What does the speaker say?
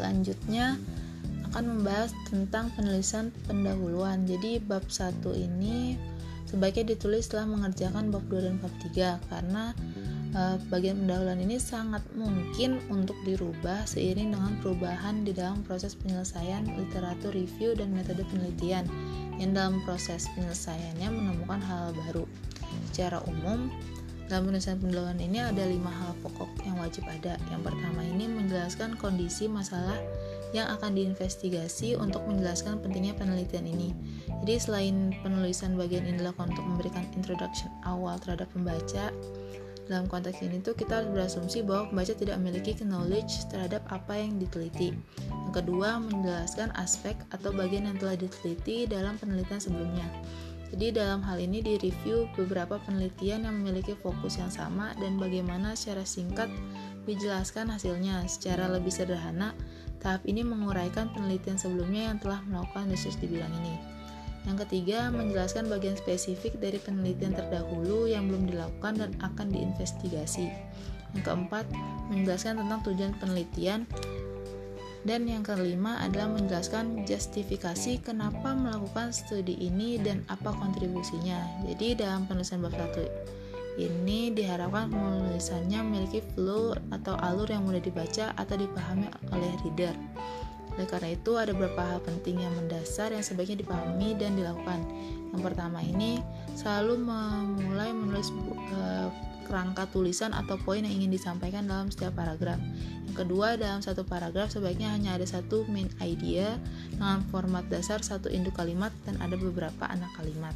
selanjutnya akan membahas tentang penulisan pendahuluan. Jadi bab 1 ini sebaiknya ditulis setelah mengerjakan bab 2 dan bab 3 karena uh, bagian pendahuluan ini sangat mungkin untuk dirubah seiring dengan perubahan di dalam proses penyelesaian literatur review dan metode penelitian yang dalam proses penyelesaiannya menemukan hal baru. Secara umum, dalam penulisan pendahuluan ini ada lima hal pokok yang wajib ada. Yang pertama ini menjelaskan kondisi masalah yang akan diinvestigasi untuk menjelaskan pentingnya penelitian ini. Jadi selain penulisan bagian ini dilakukan untuk memberikan introduction awal terhadap pembaca, dalam konteks ini tuh kita harus berasumsi bahwa pembaca tidak memiliki knowledge terhadap apa yang diteliti. Yang kedua, menjelaskan aspek atau bagian yang telah diteliti dalam penelitian sebelumnya. Jadi dalam hal ini direview beberapa penelitian yang memiliki fokus yang sama dan bagaimana secara singkat dijelaskan hasilnya. Secara lebih sederhana, tahap ini menguraikan penelitian sebelumnya yang telah melakukan research di bidang ini. Yang ketiga, menjelaskan bagian spesifik dari penelitian terdahulu yang belum dilakukan dan akan diinvestigasi. Yang keempat, menjelaskan tentang tujuan penelitian dan yang kelima adalah menjelaskan justifikasi kenapa melakukan studi ini dan apa kontribusinya. Jadi dalam penulisan bab 1 ini diharapkan penulisannya memiliki flow atau alur yang mudah dibaca atau dipahami oleh reader. Oleh karena itu ada beberapa hal penting yang mendasar yang sebaiknya dipahami dan dilakukan. Yang pertama ini selalu memulai menulis uh, kerangka tulisan atau poin yang ingin disampaikan dalam setiap paragraf. Kedua, dalam satu paragraf sebaiknya hanya ada satu main idea dengan format dasar satu induk kalimat dan ada beberapa anak kalimat.